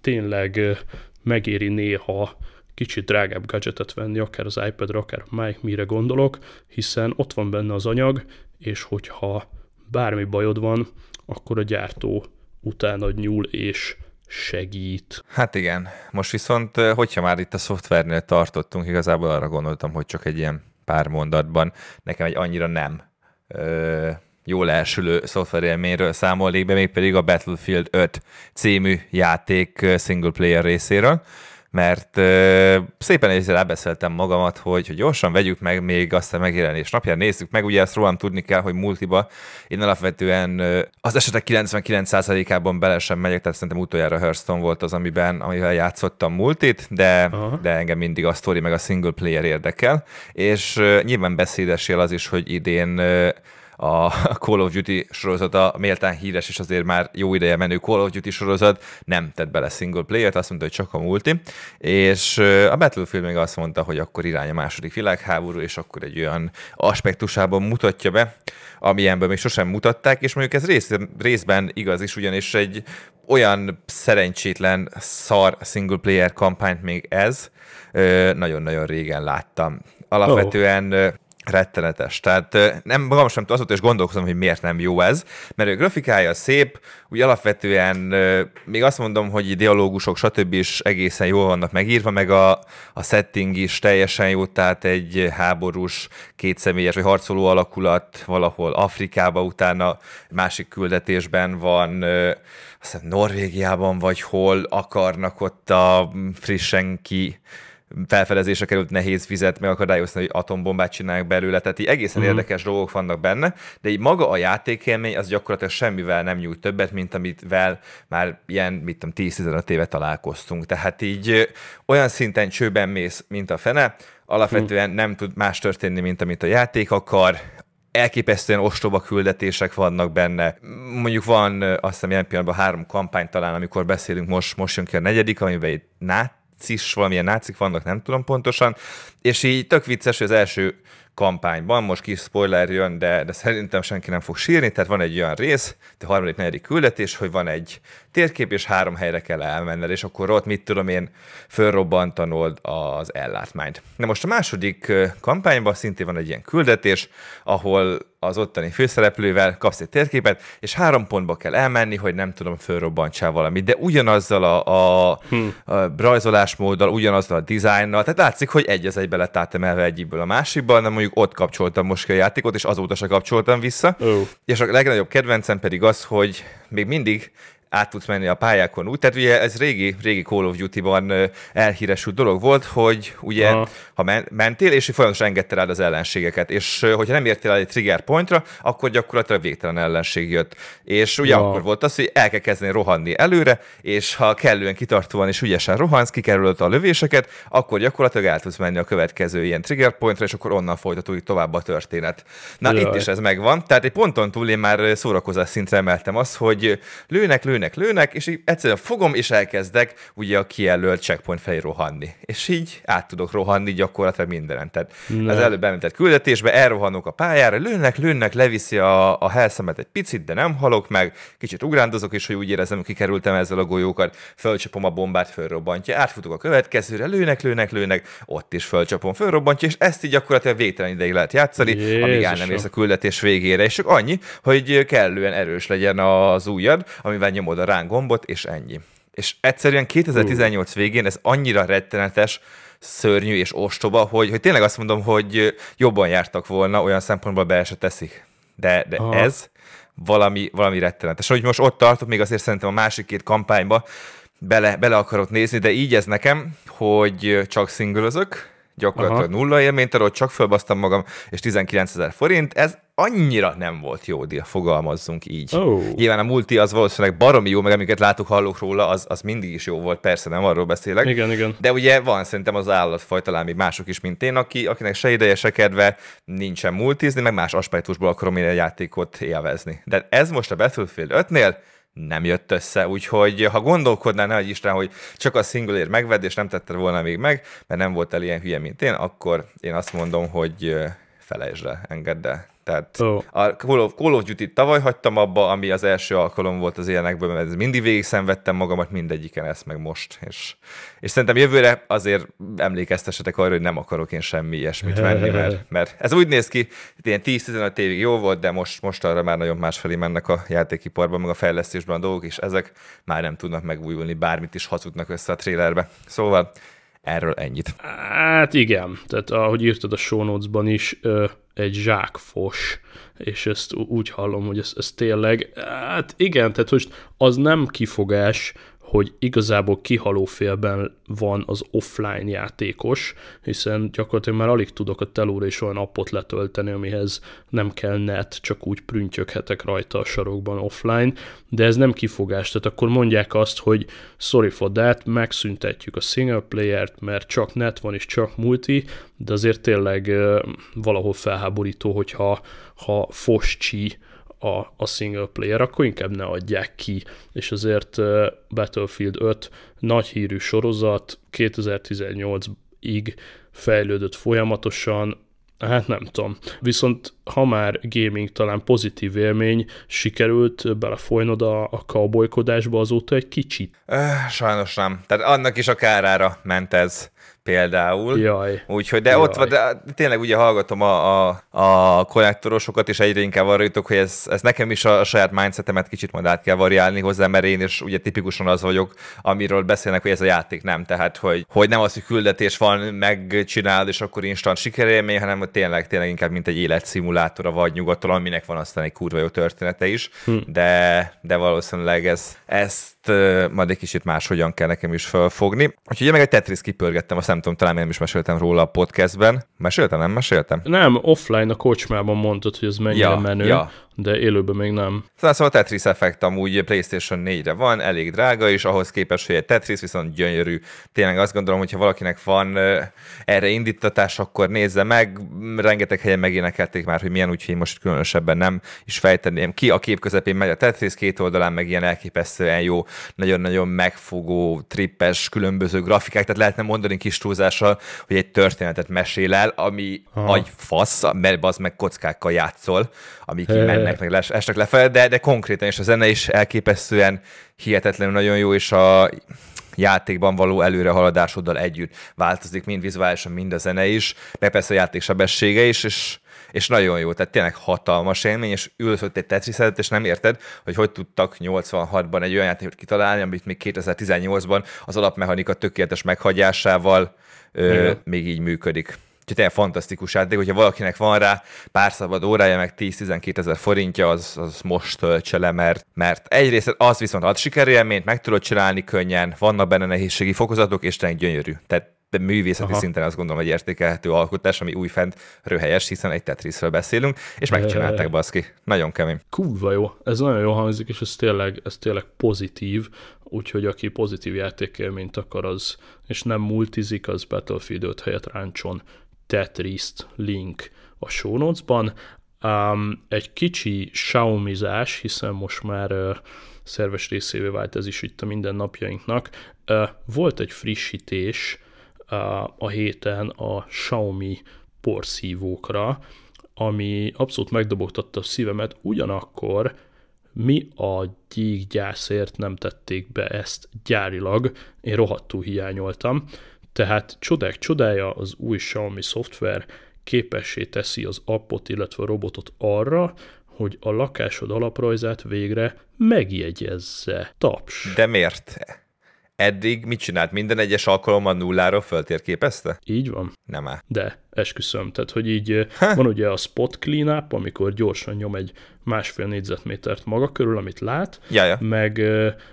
tényleg megéri néha kicsit drágább gadgetet venni, akár az iPad-re, akár a Mac, mire gondolok, hiszen ott van benne az anyag, és hogyha bármi bajod van, akkor a gyártó utána nyúl és segít. Hát igen, most viszont, hogyha már itt a szoftvernél tartottunk, igazából arra gondoltam, hogy csak egy ilyen pár mondatban nekem egy annyira nem ö, jól elsülő szoftverélményről számolnék be, mégpedig a Battlefield 5 című játék single player részéről, mert ö, szépen ezzel elbeszéltem magamat, hogy, hogy gyorsan vegyük meg még azt a megjelenés napján, nézzük meg, ugye ezt rólam tudni kell, hogy multiba én alapvetően ö, az esetek 99%-ában bele sem megyek, tehát szerintem utoljára Hearthstone volt az, amiben, amivel játszottam multit, de, de engem mindig a story meg a single player érdekel, és ö, nyilván beszédes az is, hogy idén ö, a Call of Duty sorozata méltán híres, és azért már jó ideje menő Call of Duty sorozat nem tett bele single player-t, azt mondta, hogy csak a multi, és a Battlefield még azt mondta, hogy akkor irány a második világháború, és akkor egy olyan aspektusában mutatja be, amilyenből még sosem mutatták, és mondjuk ez rész, részben igaz is, ugyanis egy olyan szerencsétlen szar single player kampányt még ez, nagyon-nagyon régen láttam. Alapvetően oh rettenetes. Tehát nem, magam sem azóta is gondolkozom, hogy miért nem jó ez, mert a grafikája szép, úgy alapvetően még azt mondom, hogy dialógusok, stb. is egészen jól vannak megírva, meg a, a setting is teljesen jó, tehát egy háborús, kétszemélyes vagy harcoló alakulat valahol Afrikába, utána másik küldetésben van azt hiszem Norvégiában, vagy hol akarnak ott a frissen ki felfedezésre került nehéz vizet megakadályozni, hogy atombombát csinálják belőle, tehát így egészen uh-huh. érdekes dolgok vannak benne, de így maga a játékélmény az gyakorlatilag semmivel nem nyújt többet, mint amivel már ilyen, mit tudom, 10-15 éve találkoztunk. Tehát így olyan szinten csőben mész, mint a fene, alapvetően uh-huh. nem tud más történni, mint amit a játék akar, elképesztően ostoba küldetések vannak benne. Mondjuk van azt hiszem ilyen pillanatban három kampány talán, amikor beszélünk, most, most jön ki a negyedik, amiben egy nát nácis, valamilyen nácik vannak, nem tudom pontosan, és így tök vicces, hogy az első kampányban, most kis spoiler jön, de, de szerintem senki nem fog sírni, tehát van egy olyan rész, de harmadik, negyedik küldetés, hogy van egy térkép, és három helyre kell elmenned, és akkor ott mit tudom én, fölrobbantanod az ellátmányt. Na most a második kampányban szintén van egy ilyen küldetés, ahol az ottani főszereplővel kapsz egy térképet, és három pontba kell elmenni, hogy nem tudom, fölrobbantsál valamit, de ugyanazzal a, a, hmm. a rajzolásmóddal, ugyanazzal a dizájnnal, tehát látszik, hogy egy az egybe lett átemelve egyikből a másikba, de mondjuk ott kapcsoltam most ki a játékot, és azóta se kapcsoltam vissza. Oh. És a legnagyobb kedvencem pedig az, hogy még mindig át tudsz menni a pályákon úgy. Tehát ugye ez régi, régi Call of Duty-ban elhíresült dolog volt, hogy ugye Aha. ha mentél, és folyamatosan engedte rád az ellenségeket, és hogyha nem értél el egy trigger pointra, akkor gyakorlatilag végtelen ellenség jött. És ugye ja. akkor volt az, hogy el kell kezdeni rohanni előre, és ha kellően kitartóan és ügyesen rohansz, kikerülöd a lövéseket, akkor gyakorlatilag el tudsz menni a következő ilyen trigger pointra, és akkor onnan folytatódik tovább a történet. Na, Jaj. itt is ez megvan. Tehát egy ponton túl én már szórakozás szintre emeltem azt, hogy lőnek, lőnek lőnek, lőnek, és így egyszerűen fogom, és elkezdek ugye a kijelölt checkpoint felé rohanni. És így át tudok rohanni gyakorlatilag mindenen. Tehát ne. az előbb említett küldetésbe elrohanok a pályára, lőnek, lőnek, leviszi a, a helszemet egy picit, de nem halok meg, kicsit ugrándozok, és hogy úgy érezem, hogy kikerültem ezzel a golyókat, fölcsapom a bombát, fölrobbantja, átfutok a következőre, lőnek, lőnek, lőnek, ott is fölcsapom, fölrobbantja, és ezt így gyakorlatilag végtelen ideig lehet játszani, Jézusom. amíg el nem érsz a küldetés végére, és csak annyi, hogy kellően erős legyen az ujjad, amivel nyomod nyomod a rán gombot, és ennyi. És egyszerűen 2018 végén ez annyira rettenetes, szörnyű és ostoba, hogy, hogy tényleg azt mondom, hogy jobban jártak volna, olyan szempontból be se teszik. De, de ez valami, valami rettenetes. Hogy most ott tartok, még azért szerintem a másik két kampányba bele, bele akarok nézni, de így ez nekem, hogy csak szingölözök, gyakorlatilag Aha. nulla élményt, arról csak fölbasztam magam, és 19 ezer forint, ez annyira nem volt jó díl, fogalmazzunk így. Oh. Nyilván a multi az valószínűleg baromi jó, meg amiket látok, hallok róla, az, az mindig is jó volt, persze nem arról beszélek. Igen, igen. De ugye van szerintem az állatfaj, talán még mások is, mint én, aki, akinek se ideje, se kedve nincsen multizni, meg más aspektusból akarom én a játékot élvezni. De ez most a Battlefield 5-nél nem jött össze, úgyhogy ha gondolkodnál, ne Isten, hogy csak a single megvedd, és nem tetted volna még meg, mert nem voltál ilyen hülye, mint én, akkor én azt mondom, hogy felejtsd el, engedd el. Tehát oh. a Call of, Call of Duty tavaly hagytam abba, ami az első alkalom volt az ilyenekből, mert mindig végig szenvedtem magamat mindegyiken ezt meg most. És, és szerintem jövőre azért emlékeztessetek arra, hogy nem akarok én semmi ilyesmit venni, mert, mert ez úgy néz ki, ilyen 10-15 évig jó volt, de most, most arra már nagyon másfelé mennek a játékiparban, meg a fejlesztésben a dolgok, és ezek már nem tudnak megújulni, bármit is hazudnak össze a trailerbe. Szóval Erről ennyit. Hát igen, tehát ahogy írtad a show notes-ban is, egy zsákfos, és ezt úgy hallom, hogy ez, ez tényleg, hát igen, tehát most az nem kifogás, hogy igazából kihaló félben van az offline játékos, hiszen gyakorlatilag már alig tudok a telóra is olyan appot letölteni, amihez nem kell net, csak úgy prüntjöghetek rajta a sarokban offline, de ez nem kifogás, tehát akkor mondják azt, hogy sorry for that, megszüntetjük a single player-t, mert csak net van és csak multi, de azért tényleg valahol felháborító, hogyha ha foscsi a, a single player, akkor inkább ne adják ki. És azért Battlefield 5 nagy hírű sorozat 2018-ig fejlődött folyamatosan, Hát nem tudom. Viszont ha már gaming talán pozitív élmény, sikerült belefolynod a, a cowboykodásba azóta egy kicsit? Sajnos nem. Tehát annak is a kárára ment ez például. Jaj. Úgyhogy, de Jaj. ott van, de tényleg ugye hallgatom a, a, a kollektorosokat, és egyre inkább arra jutok, hogy ez, ez nekem is a, a saját mindsetemet kicsit majd át kell variálni hozzá, mert én is ugye tipikusan az vagyok, amiről beszélnek, hogy ez a játék nem. Tehát, hogy, hogy nem az, hogy küldetés van, megcsinálod, és akkor instant sikerélmény, hanem hogy tényleg, tényleg inkább mint egy életszimulátora vagy nyugaton, aminek van aztán egy kurva jó története is, hm. de, de valószínűleg ez, ezt majd egy kicsit máshogyan kell nekem is felfogni. Úgyhogy én meg egy Tetris kipörgettem, azt nem tudom, talán én is meséltem róla a podcastben. Meséltem, nem meséltem? Nem, offline a kocsmában mondtad, hogy ez mennyire ja, menő. Ja de élőben még nem. Szóval, szóval a Tetris effekt amúgy PlayStation 4-re van, elég drága, és ahhoz képest, hogy egy Tetris viszont gyönyörű. Tényleg azt gondolom, hogy ha valakinek van erre indítatás, akkor nézze meg. Rengeteg helyen megénekelték már, hogy milyen, úgyhogy most különösebben nem is fejteném ki. A kép közepén megy a Tetris, két oldalán meg ilyen elképesztően jó, nagyon-nagyon megfogó, trippes, különböző grafikák, tehát lehetne mondani kis túlzással, hogy egy történetet mesél el, ami Aha. agy fasz, mert az meg kockákkal játszol, amik mennek les, esnek lefelé, de, de konkrétan is a zene is elképesztően hihetetlenül nagyon jó, és a játékban való előrehaladásoddal együtt változik mind vizuálisan, mind a zene is, meg persze a játék sebessége is, és, és nagyon jó, tehát tényleg hatalmas élmény, és ülsz ott egy tetris és nem érted, hogy hogy tudtak 86-ban egy olyan játékot kitalálni, amit még 2018-ban az alapmechanika tökéletes meghagyásával ö, még így működik. Úgyhogy tényleg fantasztikus játék, hogyha valakinek van rá pár szabad órája, meg 10-12 ezer forintja, az, az most töltse le, mert, mert egyrészt az viszont ad sikerélményt, meg tudod csinálni könnyen, vannak benne nehézségi fokozatok, és tényleg gyönyörű. Tehát de művészeti Aha. szinten azt gondolom, hogy értékelhető alkotás, ami újfent röhelyes, hiszen egy Tetrisről beszélünk, és megcsinálták baszki. Nagyon kemény. Kurva jó. Ez nagyon jó hangzik, és ez tényleg, ez tényleg pozitív, úgyhogy aki pozitív játékélményt akar, az, és nem multizik, az Battlefield 5 helyett ráncson tetris link a show notes-ban. Um, egy kicsi Xiaomi-zás, hiszen most már uh, szerves részévé vált ez is itt a mindennapjainknak. Uh, volt egy frissítés uh, a héten a Xiaomi porszívókra, ami abszolút megdobogtatta a szívemet, ugyanakkor mi a gyíkgyászért nem tették be ezt gyárilag, én rohadtul hiányoltam, tehát csodák csodája az új Xiaomi szoftver képessé teszi az appot, illetve a robotot arra, hogy a lakásod alaprajzát végre megjegyezze. Taps. De miért? Eddig mit csinált? Minden egyes alkalommal nulláról föltérképezte? Így van. Nem áll. De, esküszöm. Tehát, hogy így ha? van ugye a spot cleanup, amikor gyorsan nyom egy másfél négyzetmétert maga körül, amit lát, Jaja. meg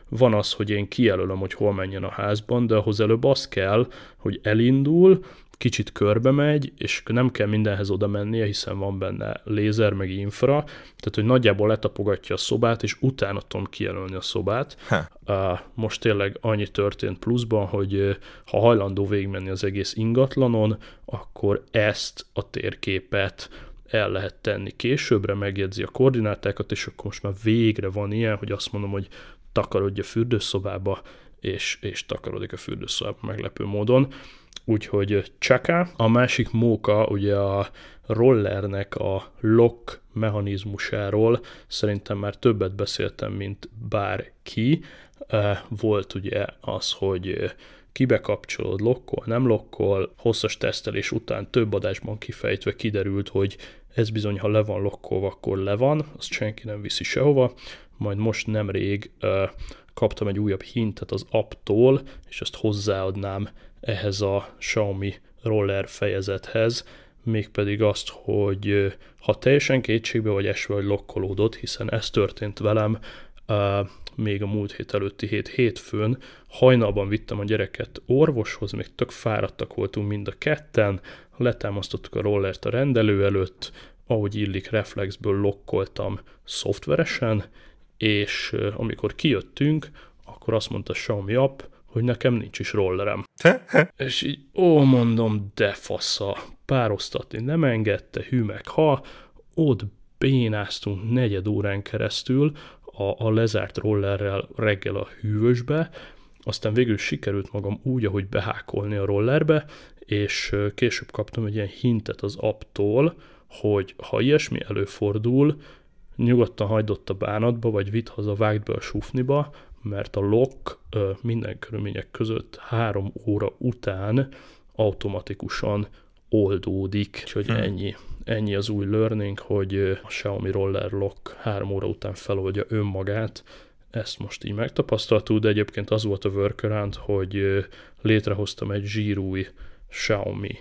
van az, hogy én kijelölöm, hogy hol menjen a házban, de ahhoz előbb az kell, hogy elindul, kicsit körbe megy, és nem kell mindenhez oda mennie, hiszen van benne lézer, meg infra, tehát hogy nagyjából letapogatja a szobát, és utána tudom kijelölni a szobát. Ha. Most tényleg annyi történt pluszban, hogy ha hajlandó végigmenni az egész ingatlanon, akkor ezt a térképet el lehet tenni későbbre, megjegyzi a koordinátákat, és akkor most már végre van ilyen, hogy azt mondom, hogy takarodj a fürdőszobába, és, és takarodik a fürdőszobába meglepő módon. Úgyhogy Csaka, a másik móka ugye a rollernek a lock mechanizmusáról. Szerintem már többet beszéltem, mint bárki. Volt ugye az, hogy kibe kapcsolod, lokkol, nem lokkol, hosszas tesztelés után több adásban kifejtve kiderült, hogy ez bizony, ha le van lokkolva, akkor le van, azt senki nem viszi sehova, majd most nemrég uh, kaptam egy újabb hintet az apptól, és ezt hozzáadnám ehhez a Xiaomi roller fejezethez, mégpedig azt, hogy ha teljesen kétségbe vagy esve, hogy lokkolódott, hiszen ez történt velem még a múlt hét előtti hét hétfőn, hajnalban vittem a gyereket orvoshoz, még tök fáradtak voltunk mind a ketten, letámasztottuk a rollert a rendelő előtt, ahogy illik reflexből lokkoltam szoftveresen, és amikor kijöttünk, akkor azt mondta Xiaomi app, hogy nekem nincs is rollerem. és így, ó, mondom, de fasza, párosztatni nem engedte, hű meg ha, ott bénáztunk negyed órán keresztül a, a lezárt rollerrel reggel a hűvösbe, aztán végül sikerült magam úgy, ahogy behákolni a rollerbe, és később kaptam egy ilyen hintet az apptól, hogy ha ilyesmi előfordul, nyugodtan hagyd ott a bánatba, vagy vidd haza, vágd be a sufniba, mert a lock minden körülmények között három óra után automatikusan oldódik, úgyhogy hmm. ennyi. Ennyi az új learning, hogy a Xiaomi Roller Lock három óra után feloldja önmagát, ezt most így megtapasztaltuk, de egyébként az volt a workaround, hogy létrehoztam egy zsírúj Xiaomi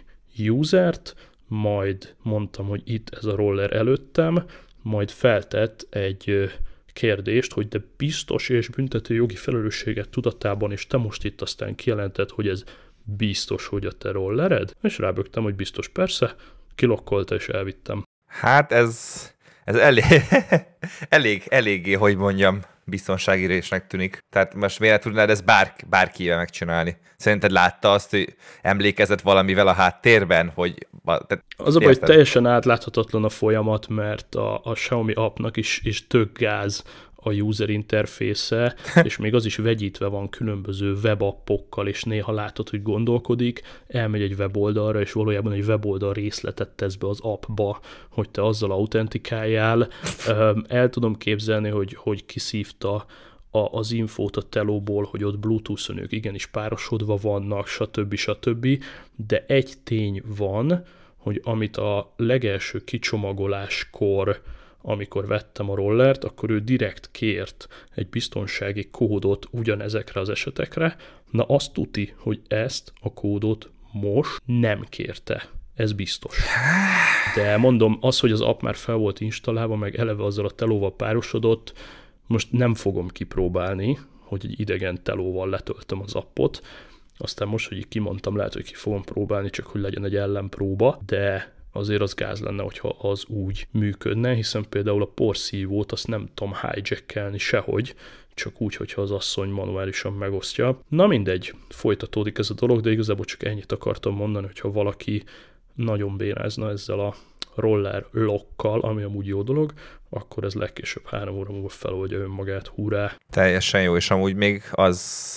usert, majd mondtam, hogy itt ez a roller előttem, majd feltett egy kérdést, hogy de biztos és büntető jogi felelősséget tudatában, és te most itt aztán kijelented, hogy ez biztos, hogy a te rollered? És rábögtem, hogy biztos persze, kilokkolta és elvittem. Hát ez, ez elég, elég, eléggé, hogy mondjam, biztonsági résnek tűnik. Tehát most miért tudnád ezt bár, bárkivel megcsinálni? Szerinted látta azt, hogy emlékezett valamivel a háttérben? Hogy, tehát, az a baj, hogy teljesen átláthatatlan a folyamat, mert a, a Xiaomi appnak is, is tök gáz a user interfésze, és még az is vegyítve van különböző webappokkal, és néha látod, hogy gondolkodik, elmegy egy weboldalra, és valójában egy weboldal részletet tesz be az appba, hogy te azzal autentikáljál. El tudom képzelni, hogy, hogy kiszívta a, az infót a telóból, hogy ott Bluetooth-on ők igenis párosodva vannak, stb. stb. De egy tény van, hogy amit a legelső kicsomagoláskor amikor vettem a rollert, akkor ő direkt kért egy biztonsági kódot ugyanezekre az esetekre. Na azt tuti, hogy ezt a kódot most nem kérte. Ez biztos. De mondom, az, hogy az app már fel volt installálva, meg eleve azzal a telóval párosodott, most nem fogom kipróbálni, hogy egy idegen telóval letöltöm az appot, aztán most, hogy kimondtam, lehet, hogy ki fogom próbálni, csak hogy legyen egy ellenpróba, de azért az gáz lenne, hogyha az úgy működne, hiszen például a porszívót azt nem tudom hijackelni sehogy, csak úgy, hogyha az asszony manuálisan megosztja. Na mindegy, folytatódik ez a dolog, de igazából csak ennyit akartam mondani, hogyha valaki nagyon bénázna ezzel a roller lockkal, ami amúgy jó dolog, akkor ez legkésőbb három óra múlva feloldja önmagát, hurrá. Teljesen jó, és amúgy még az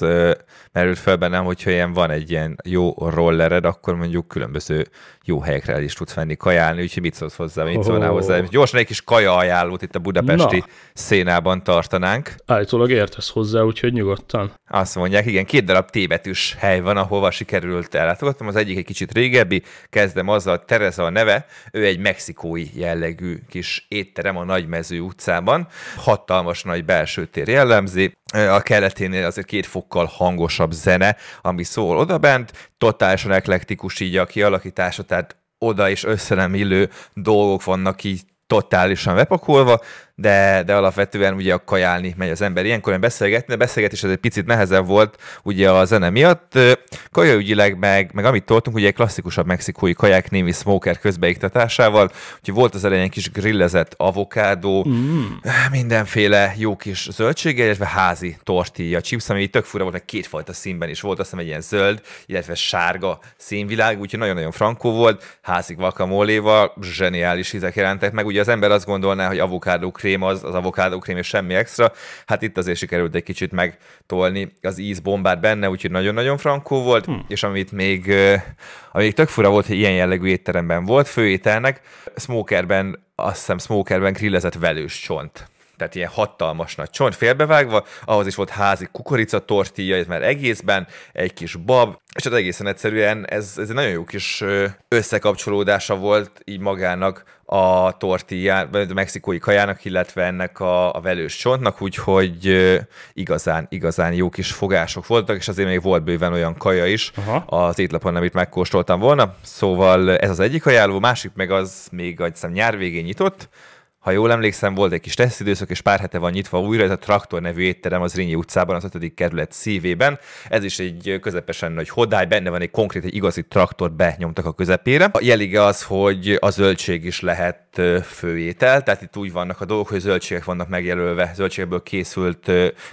merült fel bennem, hogyha ilyen van egy ilyen jó rollered, akkor mondjuk különböző jó helyekre el is tudsz venni kajálni, úgyhogy mit szólsz hozzá, mit oh. szólnál hozzá. Gyorsan egy kis kaja ajánlót itt a budapesti Na. szénában tartanánk. Állítólag értesz hozzá, úgyhogy nyugodtan. Azt mondják, igen, két darab tébetűs hely van, ahova sikerült ellátogatnom. Az egyik egy kicsit régebbi, kezdem azzal, Tereza a neve, ő egy mexikói jellegű kis étterem a Nagymező utcában. Hatalmas nagy belső tér jellemzi, a keleténél azért két fokkal hangosabb zene, ami szól odabent, totálisan eklektikus így a kialakítása, tehát oda és össze nem illő dolgok vannak így totálisan bepakolva, de, de alapvetően ugye a kajálni megy az ember. Ilyenkor beszélgetni, de beszélgetés ez egy picit nehezebb volt ugye a zene miatt. Kajaügyileg meg, meg amit toltunk, ugye egy klasszikusabb mexikói kaják némi smoker közbeiktatásával, úgyhogy volt az elején kis grillezett avokádó, mm. mindenféle jó kis zöldsége, illetve házi tortilla chips, ami tök fura volt, meg kétfajta színben is volt, azt hiszem egy ilyen zöld, illetve sárga színvilág, úgyhogy nagyon-nagyon frankó volt, házi guacamoléval, zseniális ízek jelentek meg. Ugye az ember azt gondolná, hogy avokádó krém az, az avokádó krém és semmi extra, hát itt azért sikerült egy kicsit megtolni az ízbombát benne, úgyhogy nagyon-nagyon frankó volt, hmm. és amit még, ami tök fura volt, hogy ilyen jellegű étteremben volt, főételnek, smokerben, azt hiszem smokerben grillezett velős csont tehát ilyen hatalmas nagy csont félbevágva, ahhoz is volt házi kukorica tortilla, ez már egészben, egy kis bab, és az egészen egyszerűen ez, ez egy nagyon jó kis összekapcsolódása volt így magának a tortillá, vagy a mexikói kajának, illetve ennek a, a velős csontnak, úgyhogy igazán, igazán jó kis fogások voltak, és azért még volt bőven olyan kaja is Aha. az étlapon, amit megkóstoltam volna. Szóval ez az egyik ajánló, másik meg az még, azt hiszem, nyár végén nyitott, ha jól emlékszem, volt egy kis tesztidőszak, és pár hete van nyitva újra, ez a Traktor nevű étterem az Rényi utcában, az 5. kerület szívében. Ez is egy közepesen nagy hodály, benne van egy konkrét, egy igazi traktor benyomtak a közepére. A jelige az, hogy a zöldség is lehet főétel, tehát itt úgy vannak a dolgok, hogy zöldségek vannak megjelölve, zöldségből készült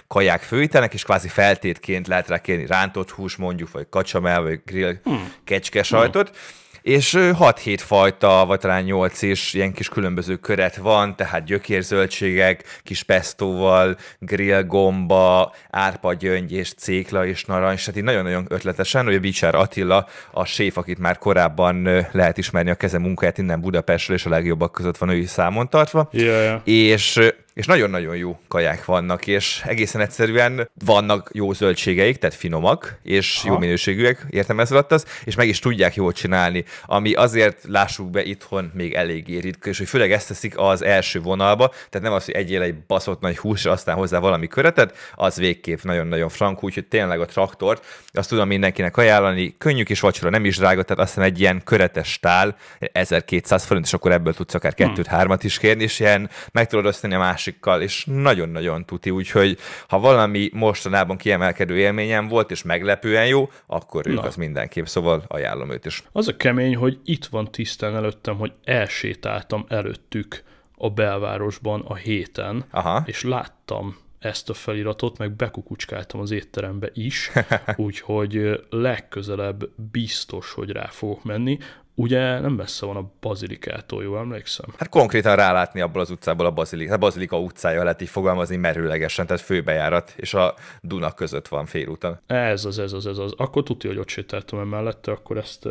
kaják főételnek, és kvázi feltétként lehet rá kérni rántott hús mondjuk, vagy kacsamel, vagy grill hmm. kecske sajtot. Hmm és 6-7 fajta, vagy talán 8 is ilyen kis különböző köret van, tehát gyökérzöldségek, kis pestóval, grillgomba, árpagyöngy és cékla és narancs, tehát így nagyon-nagyon ötletesen, hogy a Vicsár Attila, a séf, akit már korábban lehet ismerni a keze munkáját innen Budapestről, és a legjobbak között van ő is számon tartva. Yeah. És és nagyon-nagyon jó kaják vannak, és egészen egyszerűen vannak jó zöldségeik, tehát finomak, és Aha. jó minőségűek, értem ez alatt az, és meg is tudják jól csinálni, ami azért lássuk be itthon még eléggé ritka, és hogy főleg ezt teszik az első vonalba, tehát nem az, hogy egyél egy baszott nagy hús, aztán hozzá valami köretet, az végképp nagyon-nagyon frank, úgyhogy tényleg a traktort, azt tudom mindenkinek ajánlani, könnyű kis vacsora, nem is drága, tehát azt hiszem egy ilyen köretes tál, 1200 forint, és akkor ebből tudsz akár kettőt-hármat is kérni, és ilyen meg tudod osztani a más másikkal, és nagyon-nagyon tuti, úgyhogy ha valami mostanában kiemelkedő élményem volt, és meglepően jó, akkor ők Na. az mindenképp, szóval ajánlom őt is. Az a kemény, hogy itt van tisztán előttem, hogy elsétáltam előttük a belvárosban a héten, Aha. és láttam ezt a feliratot, meg bekukucskáltam az étterembe is, úgyhogy legközelebb biztos, hogy rá fogok menni. Ugye nem messze van a Bazilikától, jól emlékszem? Hát konkrétan rálátni abból az utcából a Bazilika, a Bazilika utcája lehet így fogalmazni merőlegesen, tehát főbejárat, és a Duna között van félúton. Ez az, ez az, ez az. Akkor tudja, hogy ott sétáltam emellette, akkor ezt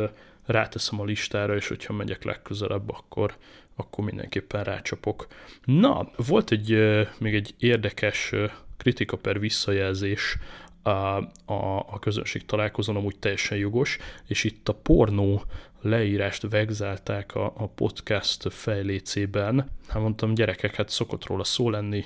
ráteszem a listára, és hogyha megyek legközelebb, akkor, akkor mindenképpen rácsapok. Na, volt egy még egy érdekes kritika per visszajelzés a, a, a közönség találkozón, amúgy teljesen jogos, és itt a pornó leírást vegzálták a, a podcast fejlécében. Hát mondtam, gyerekek, hát szokott róla szó lenni,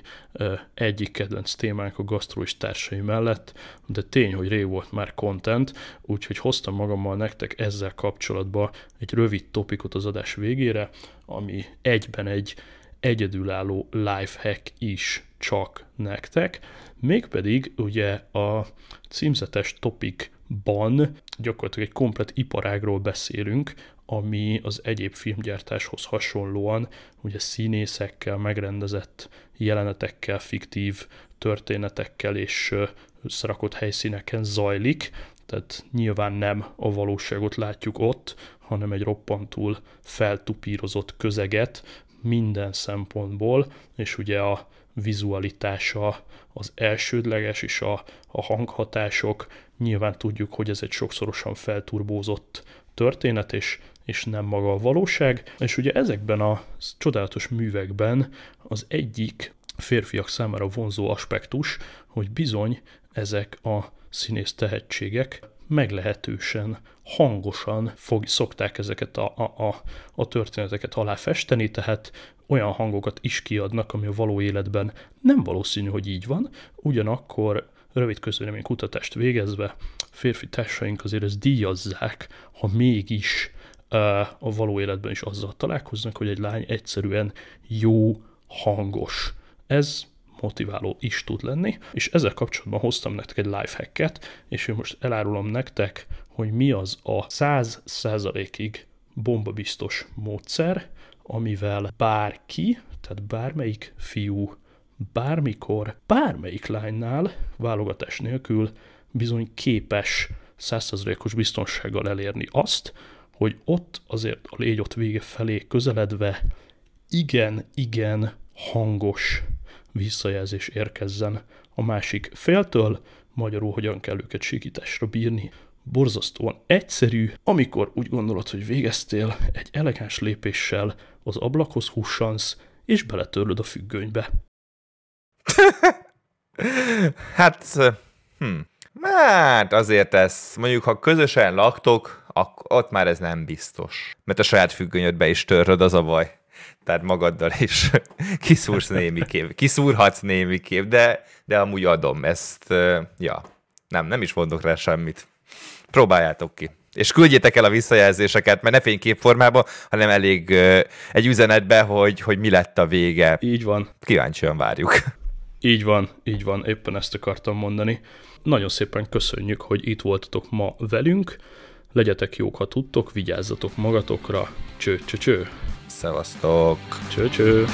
egyik kedvenc témánk a gasztró és társai mellett, de tény, hogy rég volt már content, úgyhogy hoztam magammal nektek ezzel kapcsolatban egy rövid topikot az adás végére, ami egyben egy egyedülálló lifehack is csak nektek, mégpedig ugye a címzetes topik ban gyakorlatilag egy komplet iparágról beszélünk, ami az egyéb filmgyártáshoz hasonlóan ugye színészekkel, megrendezett jelenetekkel, fiktív történetekkel és összerakott helyszíneken zajlik, tehát nyilván nem a valóságot látjuk ott, hanem egy roppantul feltupírozott közeget minden szempontból, és ugye a vizualitása az elsődleges, és a, a hanghatások Nyilván tudjuk, hogy ez egy sokszorosan felturbózott történet, és, és nem maga a valóság. És ugye ezekben a csodálatos művekben az egyik férfiak számára vonzó aspektus, hogy bizony ezek a színész tehetségek meglehetősen hangosan fog, szokták ezeket a, a, a, a történeteket aláfesteni, tehát olyan hangokat is kiadnak, ami a való életben nem valószínű, hogy így van, ugyanakkor rövid közvélemény kutatást végezve férfi társaink azért ezt díjazzák, ha mégis a való életben is azzal találkoznak, hogy egy lány egyszerűen jó, hangos. Ez motiváló is tud lenni, és ezzel kapcsolatban hoztam nektek egy lifehacket, és én most elárulom nektek, hogy mi az a 100%-ig bombabiztos módszer, amivel bárki, tehát bármelyik fiú, bármikor, bármelyik lánynál válogatás nélkül bizony képes 100%-os biztonsággal elérni azt, hogy ott azért a légy ott vége felé közeledve igen, igen hangos visszajelzés érkezzen a másik féltől, magyarul hogyan kell őket sikításra bírni. Borzasztóan egyszerű, amikor úgy gondolod, hogy végeztél, egy elegáns lépéssel az ablakhoz hussansz, és beletörlöd a függönybe. hát, hm. Hát azért ez, mondjuk ha közösen laktok, akkor ott már ez nem biztos. Mert a saját függönyödbe is töröd, az a baj tehát magaddal is kiszúrsz némiképp, kiszúrhatsz némiképp, de, de amúgy adom ezt, ja, nem, nem is mondok rá semmit. Próbáljátok ki. És küldjétek el a visszajelzéseket, mert ne fényképformában, hanem elég egy üzenetbe, hogy, hogy mi lett a vége. Így van. Kíváncsian várjuk. Így van, így van, éppen ezt akartam mondani. Nagyon szépen köszönjük, hogy itt voltatok ma velünk. Legyetek jók, ha tudtok, vigyázzatok magatokra. Cső, cső, cső. Szevasztok! Cső, cső!